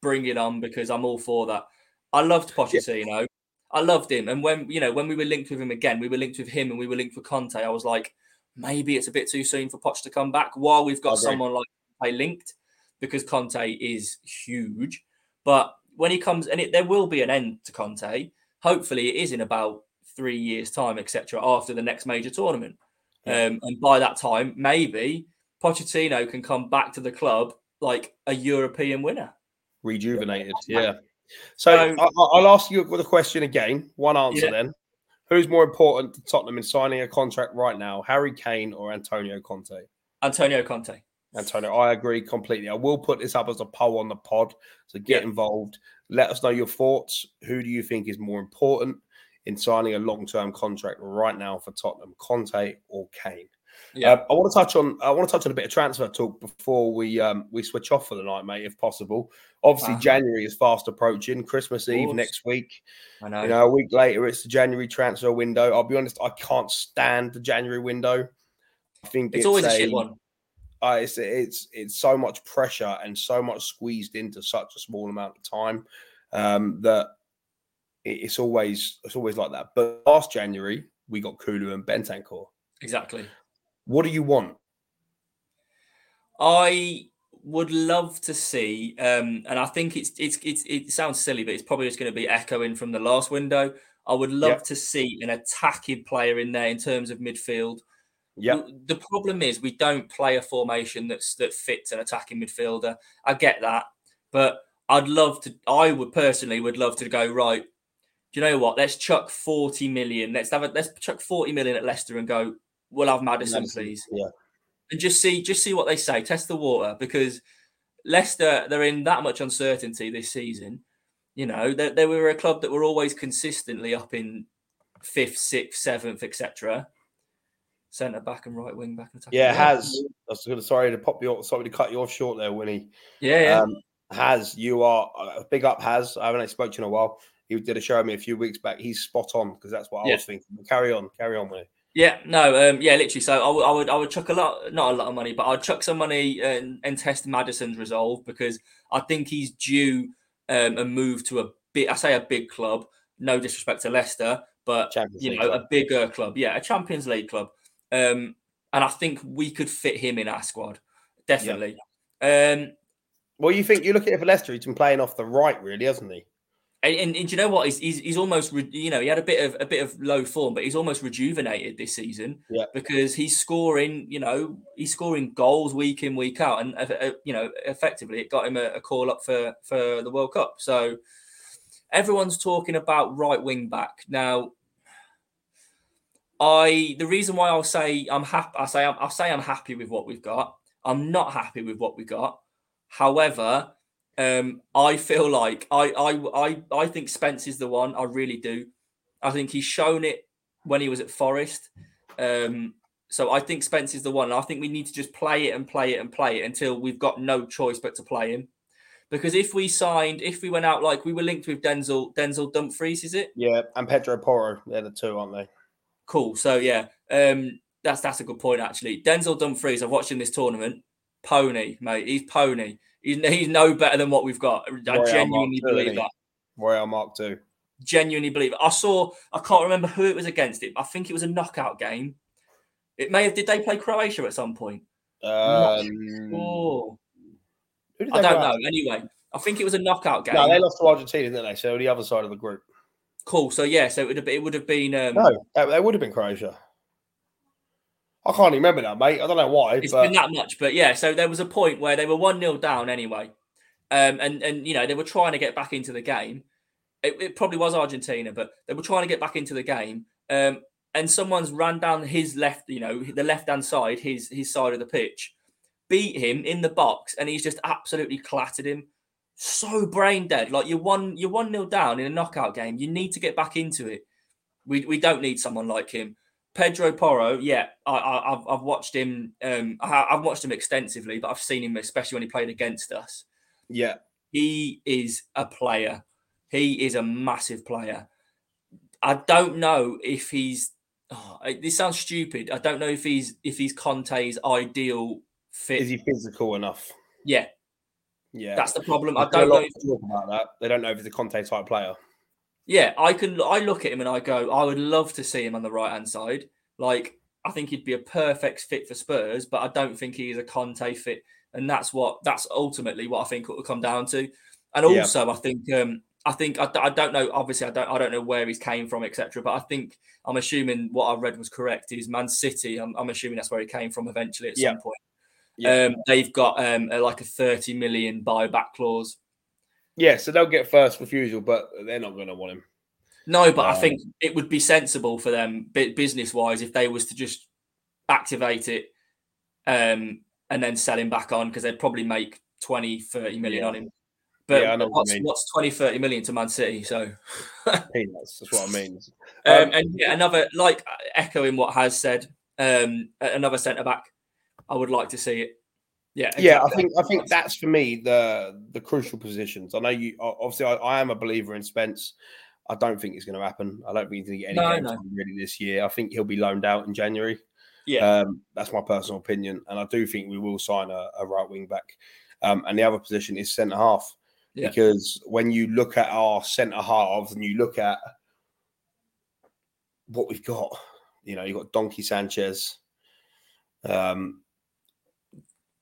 bring it on because I'm all for that. I loved Pochettino. Yeah. I loved him. And when you know, when we were linked with him again, we were linked with him and we were linked with Conte. I was like, maybe it's a bit too soon for Poch to come back while we've got someone like Conte linked, because Conte is huge. But when he comes, and it, there will be an end to Conte. Hopefully, it is in about three years' time, etc. After the next major tournament. Um, and by that time, maybe Pochettino can come back to the club like a European winner. Rejuvenated, yeah. So, I'll ask you the question again. One answer yeah. then. Who's more important to Tottenham in signing a contract right now, Harry Kane or Antonio Conte? Antonio Conte. Antonio, I agree completely. I will put this up as a poll on the pod. So get yeah. involved. Let us know your thoughts. Who do you think is more important? In signing a long term contract right now for Tottenham, Conte or Kane. Yeah, uh, I want to touch on I want to touch on a bit of transfer talk before we um, we switch off for the night, mate, if possible. Obviously, uh-huh. January is fast approaching. Christmas Eve next week. I know. You know, a week later, it's the January transfer window. I'll be honest, I can't stand the January window. I think it's, it's always a, a shit one. Uh, it's it's it's so much pressure and so much squeezed into such a small amount of time um, that it's always it's always like that. But last January we got Kulu and Bentancur. Exactly. What do you want? I would love to see, um, and I think it's, it's it's it sounds silly, but it's probably just going to be echoing from the last window. I would love yep. to see an attacking player in there in terms of midfield. Yeah. The problem is we don't play a formation that's that fits an attacking midfielder. I get that, but I'd love to. I would personally would love to go right do you know what? Let's chuck 40 million. Let's have a let's chuck 40 million at Leicester and go, we'll have Madison, Maddison please. Yeah. And just see just see what they say. Test the water because Leicester, they're in that much uncertainty this season. You know, they, they were a club that were always consistently up in fifth, sixth, seventh, etc. Centre back and right wing back. And yeah, has. I was to sorry to pop you sorry to cut you off short there, Wynnie. Yeah, yeah. Um, has you are uh, big up. Has I haven't spoken to you in a while he did a show with me a few weeks back. He's spot on because that's what I was thinking. carry on, carry on with it. Yeah, no, um, yeah, literally. So I, w- I would, I would chuck a lot, not a lot of money, but I'd chuck some money and, and test Maddison's resolve because I think he's due um, a move to a big, I say a big club. No disrespect to Leicester, but Champions you know, League. a bigger club. Yeah, a Champions League club. Um, and I think we could fit him in our squad, definitely. Um, well, you think you look at it for Leicester, he's been playing off the right, really, hasn't he? And, and, and you know what? He's, he's, he's almost re- you know he had a bit of a bit of low form, but he's almost rejuvenated this season. Yeah. Because he's scoring, you know, he's scoring goals week in week out, and uh, uh, you know, effectively it got him a, a, call up for for the World Cup. So everyone's talking about right wing back now. I the reason why I'll say I'm happy, I say I'm, I'll say I'm happy with what we've got. I'm not happy with what we got. However, um, I feel like I, I I I think Spence is the one. I really do. I think he's shown it when he was at Forest. Um, so I think Spence is the one. I think we need to just play it and play it and play it until we've got no choice but to play him. Because if we signed, if we went out like we were linked with Denzel Denzel Dumfries, is it? Yeah, and Pedro Porro, they're the two, aren't they? Cool. So yeah, um, that's that's a good point actually. Denzel Dumfries, I've watched in this tournament. Pony, mate, he's pony. He's, he's no better than what we've got. I Royal genuinely Mark believe that. Royal Mark Two. Genuinely believe it. I saw. I can't remember who it was against. It. I think it was a knockout game. It may have. Did they play Croatia at some point? Um, sure. I don't know. Anyway, I think it was a knockout game. No, they lost to Argentina, didn't they? So the other side of the group. Cool. So yeah, so it would have been, it would have been um, no, they would have been Croatia. I can't remember that, mate. I don't know why. It's but... been that much, but yeah. So there was a point where they were one 0 down anyway, um, and and you know they were trying to get back into the game. It, it, probably was Argentina, but they were trying to get back into the game. Um, and someone's ran down his left, you know, the left hand side, his his side of the pitch, beat him in the box, and he's just absolutely clattered him. So brain dead. Like you're one you're one nil down in a knockout game. You need to get back into it. We we don't need someone like him. Pedro Porro, yeah, I, have I've watched him. Um, I, have watched him extensively, but I've seen him especially when he played against us. Yeah, he is a player. He is a massive player. I don't know if he's. Oh, this sounds stupid. I don't know if he's if he's Conte's ideal fit. Is he physical enough? Yeah, yeah. That's the problem. I don't know. If, about that. They don't know if he's a Conte type player. Yeah, I can. I look at him and I go, I would love to see him on the right hand side. Like, I think he'd be a perfect fit for Spurs, but I don't think he is a Conte fit, and that's what that's ultimately what I think it will come down to. And also, yeah. I think um, I think I, I don't know. Obviously, I don't I don't know where he's came from, etc. But I think I'm assuming what I read was correct. Is Man City? I'm, I'm assuming that's where he came from eventually at yeah. some point. Yeah. Um, they've got um, a, like a 30 million buyback clause yeah, so they'll get first refusal, but they're not going to want him. No, but um, I think it would be sensible for them, business wise, if they was to just activate it um, and then sell him back on because they'd probably make 20, 30 million yeah. on him. But yeah, what's, what what's 20, 30 million to Man City? So peanuts. That's what I mean. Um, um, and yeah, another like echoing what has said, um, another centre back. I would like to see it. Yeah, exactly. yeah. I think I think that's for me the the crucial positions. I know you obviously. I, I am a believer in Spence. I don't think it's going to happen. I don't think he's going to get any no, games no. really this year. I think he'll be loaned out in January. Yeah, um, that's my personal opinion, and I do think we will sign a, a right wing back. Um, and the other position is centre half, yeah. because when you look at our centre halves and you look at what we've got, you know, you've got Donkey Sanchez, um,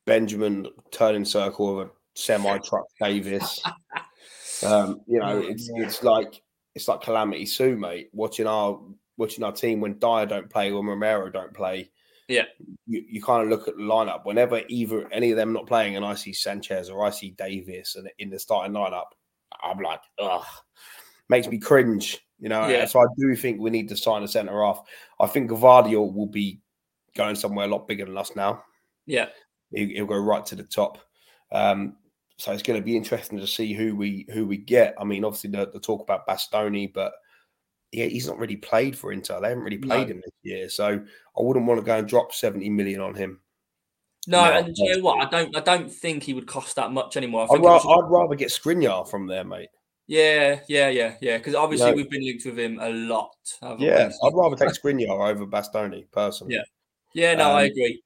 Benjamin turning circle of a semi truck Davies. Um, you know, it's it's like it's like calamity Sue, mate. Watching our watching our team when Dier don't play or Romero don't play. Yeah, you, you kind of look at the lineup whenever either any of them not playing, and I see Sanchez or I see Davies and in the starting lineup, I'm like, ugh, makes me cringe. You know, yeah. so I do think we need to sign a centre off. I think Gvardiol will be going somewhere a lot bigger than us now. Yeah, he'll go right to the top. Um, so it's going to be interesting to see who we who we get. I mean, obviously the, the talk about Bastoni, but yeah, he's not really played for Inter. They haven't really played no. him this year, so I wouldn't want to go and drop seventy million on him. No, no and you know what? I don't. I don't think he would cost that much anymore. I'd, ra- I'd, rather get Skriniar from there, mate. Yeah, yeah, yeah, yeah. Because obviously we've been linked with him a lot. Yeah, we? I'd rather take Skriniar over Bastoni personally. Yeah, yeah. No, um, I agree.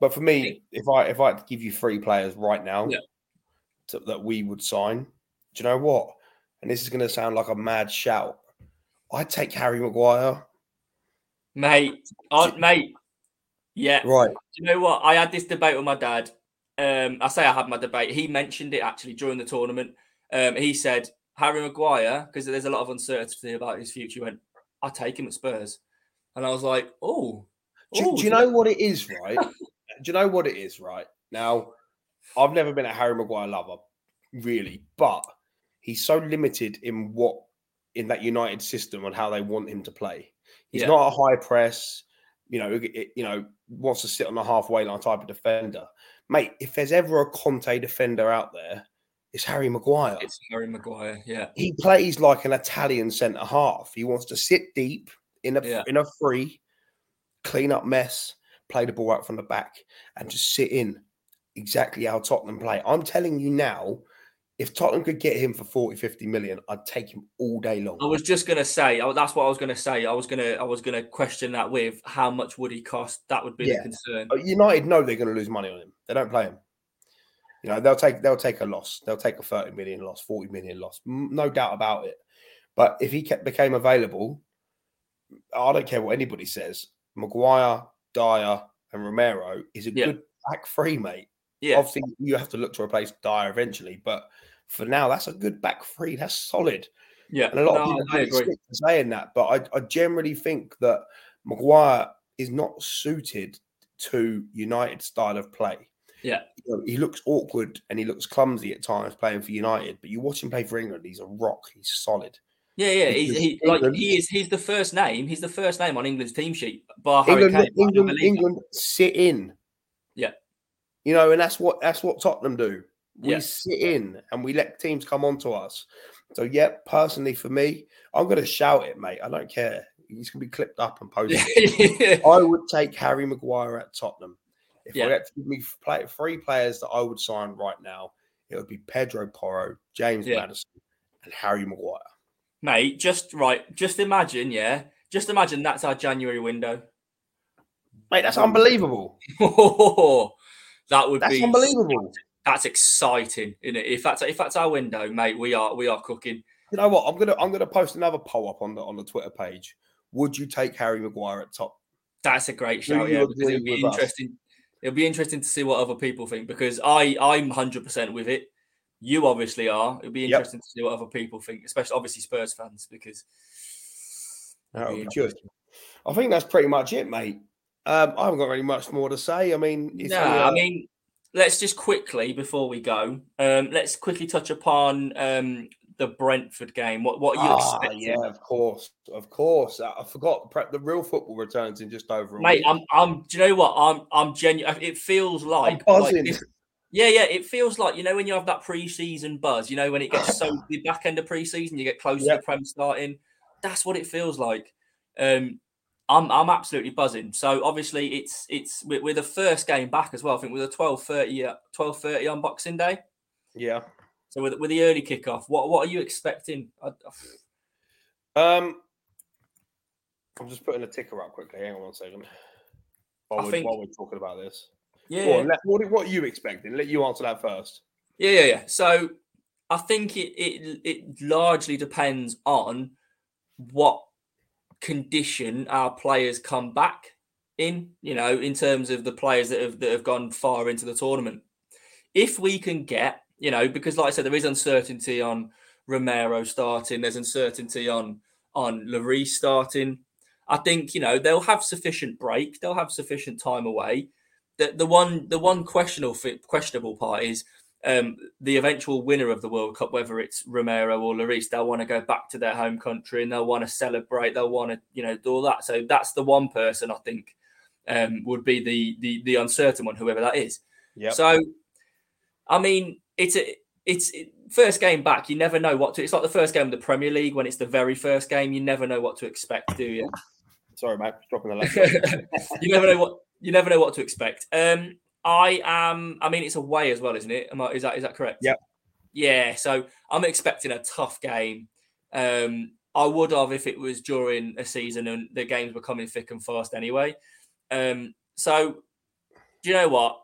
But for me, if I if I had to give you three players right now yeah. to, that we would sign, do you know what? And this is going to sound like a mad shout. I'd take Harry Maguire, mate. Oh, mate. Yeah. Right. Do you know what? I had this debate with my dad. um, I say I had my debate. He mentioned it actually during the tournament. Um, he said Harry Maguire because there's a lot of uncertainty about his future. He went, I take him at Spurs, and I was like, oh. Do, do you know what it is, right? do you know what it is, right? Now, I've never been a Harry Maguire lover, really, but he's so limited in what in that United system and how they want him to play. He's yeah. not a high press, you know, it, you know, wants to sit on the halfway line type of defender. Mate, if there's ever a Conte defender out there, it's Harry Maguire. It's Harry Maguire, yeah. He plays like an Italian centre half. He wants to sit deep in a yeah. in a free, clean up mess, play the ball out from the back, and just sit in exactly how Tottenham play. I'm telling you now, if Tottenham could get him for 40, 50 million, I'd take him all day long. I was just gonna say, oh, that's what I was gonna say. I was gonna, I was gonna question that with how much would he cost? That would be yeah. the concern. United know they're gonna lose money on him. They don't play him. You know, they'll take they'll take a loss. They'll take a 30 million loss, 40 million loss. No doubt about it. But if he kept, became available, I don't care what anybody says. Maguire, Dier, and Romero is a yeah. good back three, mate. Yeah. Obviously, you have to look to replace Dier eventually, but for now, that's a good back three. That's solid. Yeah, and a lot no, of people I agree. saying that, but I, I generally think that Maguire is not suited to United style of play. Yeah, you know, he looks awkward and he looks clumsy at times playing for United, but you watch him play for England, he's a rock. He's solid. Yeah, yeah, he's he, like he is. He's the first name. He's the first name on England's team sheet. Bar England, Kane, England, England sit in. Yeah, you know, and that's what that's what Tottenham do. We yeah. sit in and we let teams come on to us. So, yeah, personally for me, I'm going to shout it, mate. I don't care. He's going to be clipped up and posted. I would take Harry Maguire at Tottenham. If yeah. I had to give me play, three players that I would sign right now, it would be Pedro Porro, James yeah. Maddison, and Harry Maguire. Mate, just right. Just imagine, yeah. Just imagine that's our January window. Mate, that's unbelievable. That would that's be unbelievable. That's exciting, isn't it? If that's if that's our window, mate, we are we are cooking. You know what? I'm gonna I'm gonna post another poll up on the on the Twitter page. Would you take Harry Maguire at top? That's a great show, yeah. Because it'll be interesting. Us? It'll be interesting to see what other people think because I I'm hundred percent with it. You obviously are. It'll be interesting yep. to see what other people think, especially obviously Spurs fans, because that would be good. I think that's pretty much it, mate. Um, I haven't got really much more to say. I mean, no, I mean, let's just quickly before we go, um, let's quickly touch upon um, the Brentford game. What what are you ah, expecting? Yeah, of course, of course. I forgot the real football returns in just over a Mate, week. I'm, I'm. Do you know what? I'm, I'm genuine. It feels like, like this, yeah, yeah. It feels like you know when you have that pre-season buzz. You know when it gets so the back end of pre-season, you get close yep. to the prem starting. That's what it feels like. Um, I'm I'm absolutely buzzing. So obviously it's it's we're, we're the first game back as well. I think we're the 12:30 12:30 uh, on Boxing Day. Yeah. So with, with the early kickoff, what what are you expecting? Um, I'm just putting a ticker up quickly. Hang on one second. While, we're, think, while we're talking about this, yeah. Let, what, what are you expecting? Let you answer that first. Yeah, yeah, yeah. So I think it it it largely depends on what condition our players come back in, you know, in terms of the players that have that have gone far into the tournament. If we can get, you know, because like I said, there is uncertainty on Romero starting, there's uncertainty on on Lloris starting. I think, you know, they'll have sufficient break, they'll have sufficient time away. The the one the one questionable questionable part is um, the eventual winner of the World Cup, whether it's Romero or Lloris, they'll want to go back to their home country and they'll want to celebrate. They'll want to, you know, do all that. So that's the one person I think um, would be the the the uncertain one, whoever that is. Yeah. So, I mean, it's a it's it, first game back. You never know what to. It's like the first game of the Premier League when it's the very first game. You never know what to expect, do you? Sorry, mate, dropping the left. you never know what you never know what to expect. Um, I am. I mean, it's away as well, isn't it? I, is that is that correct? Yeah. Yeah. So I'm expecting a tough game. Um, I would have if it was during a season and the games were coming thick and fast anyway. Um, so do you know what?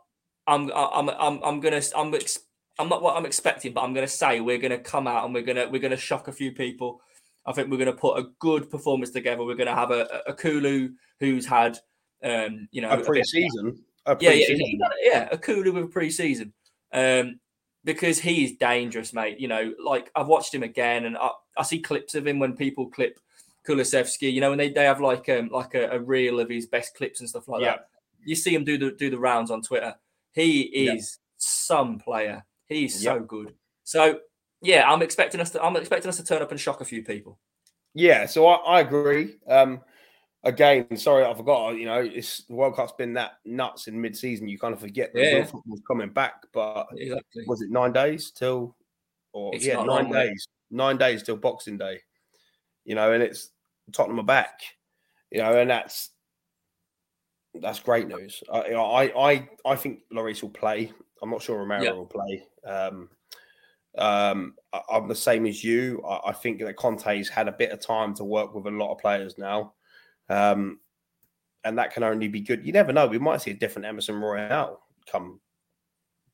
I'm I'm I'm I'm gonna I'm ex- I'm not what I'm expecting, but I'm gonna say we're gonna come out and we're gonna we're gonna shock a few people. I think we're gonna put a good performance together. We're gonna have a, a Kulu who's had um, you know a pre-season yeah, yeah, yeah, a Kulu with a pre-season. Um, because he's dangerous, mate. You know, like I've watched him again, and I, I see clips of him when people clip Kulusevski. You know, when they, they have like um like a, a reel of his best clips and stuff like yeah. that. You see him do the do the rounds on Twitter. He is yeah. some player. He's so good. So yeah, I'm expecting us to I'm expecting us to turn up and shock a few people. Yeah, so I, I agree. Um, again, sorry, I forgot. You know, it's the World Cup's been that nuts in mid-season. You kind of forget that yeah. football's coming back. But exactly. was it nine days till? Or it's yeah, nine days. Nine days till Boxing Day. You know, and it's Tottenham are back. You know, and that's that's great news. I I I, I think Lloris will play. I'm not sure Romero yeah. will play. Um, um, I, am the same as you. I, I, think that Conte's had a bit of time to work with a lot of players now. Um, and that can only be good. You never know. We might see a different Emerson Royal come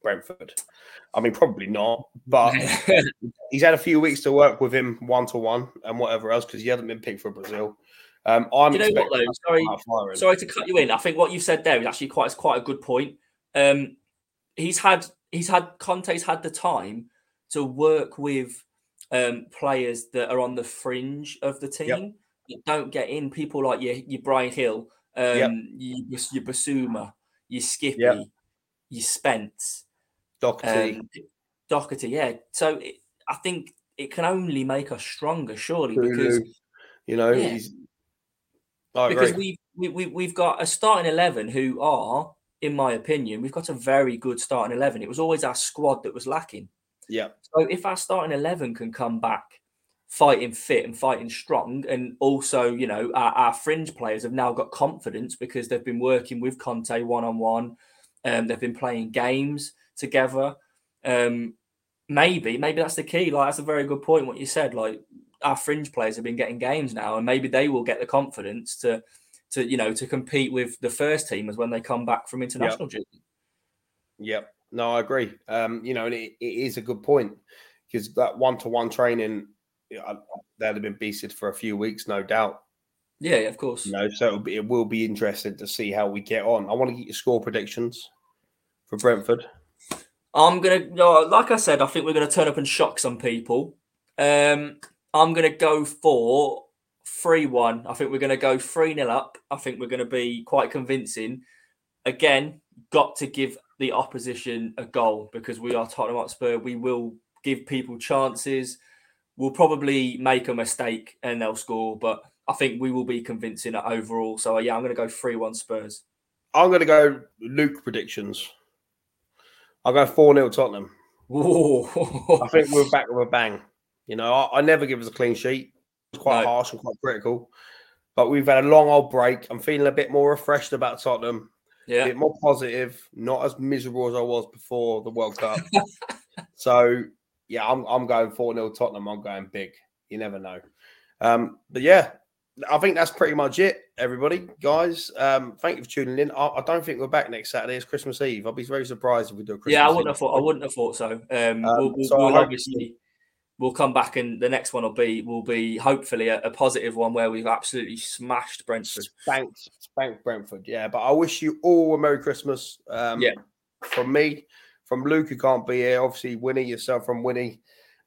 Brentford. I mean, probably not, but he's had a few weeks to work with him one to one and whatever else because he hasn't been picked for Brazil. Um, I'm you know what though? Sorry, sorry to cut you in. I think what you said there is actually quite quite a good point. Um, he's had he's had Conte's had the time to work with um, players that are on the fringe of the team. Yep don't get in people like your, your Bryan Gil, um, yep. your, your Bissouma, your Skippy, yep. your Spence, Doherty. Um, Doherty, yeah. So it, I think it can only make us stronger, surely, because you know yeah. because we we we we've got a starting eleven who are, in my opinion, we've got a very good starting eleven. It was always our squad that was lacking. Yeah. So if our starting eleven can come back fighting fit and fighting strong. And also, you know, our, our fringe players have now got confidence because they've been working with Conte one on one. They've been playing games together. Um, maybe, maybe that's the key. Like that's a very good point. What you said, like our fringe players have been getting games now, and maybe they will get the confidence to, to you know, to compete with the first teamers when they come back from international yep. duty. Yep. No, I agree. Um, you know, and it, it is a good point because that one-to-one training they'd have been beasted for a few weeks, no doubt. Yeah, of course. You know, so be, it will be interesting to see how we get on. I want to get your score predictions for Brentford. I'm gonna, like I said, I think we're gonna turn up and shock some people. Um, I'm gonna go for three-one. I think we're gonna go three 0 up. I think we're gonna be quite convincing. Again, got to give the opposition a goal because we are Tottenham Hotspur. We will give people chances we'll probably make a mistake and they'll score, but I think we will be convincing overall. So yeah, I'm going to go three one Spurs. I'm going to go Luke predictions. I'll go four 0 Tottenham. I think we're back with a bang. You know, I, I never give us a clean sheet. It's quite no. harsh and quite critical. But we've had a long old break. I'm feeling a bit more refreshed about Tottenham. Yeah. A bit more positive, not as miserable as I was before the World Cup. so yeah, I'm I'm going 4 0 Tottenham. I'm going big. You never know. Um, but yeah, I think that's pretty much it, everybody, guys. Um, thank you for tuning in. I, I, don't think we're back next Saturday. It's Christmas Eve. I'll be very surprised if we do a Christmas. Yeah, I wouldn't Eve. have thought. I wouldn't have thought so. Um, um we'll, we'll, so we'll obviously we'll come back, and the next one will be will be hopefully a, a positive one where we've absolutely smashed Brentford. Thanks, thanks Brentford. Yeah, but I wish you all a Merry Christmas. Um, yeah, from me from Luke, who can't be here. Obviously, Wynnie, yourself from Wynnie.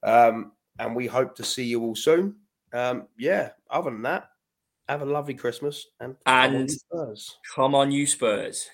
Um, and we hope to see you all soon. Um, yeah, other than that, have a lovely Christmas and, and Come on, you Spurs. Come on, you Spurs.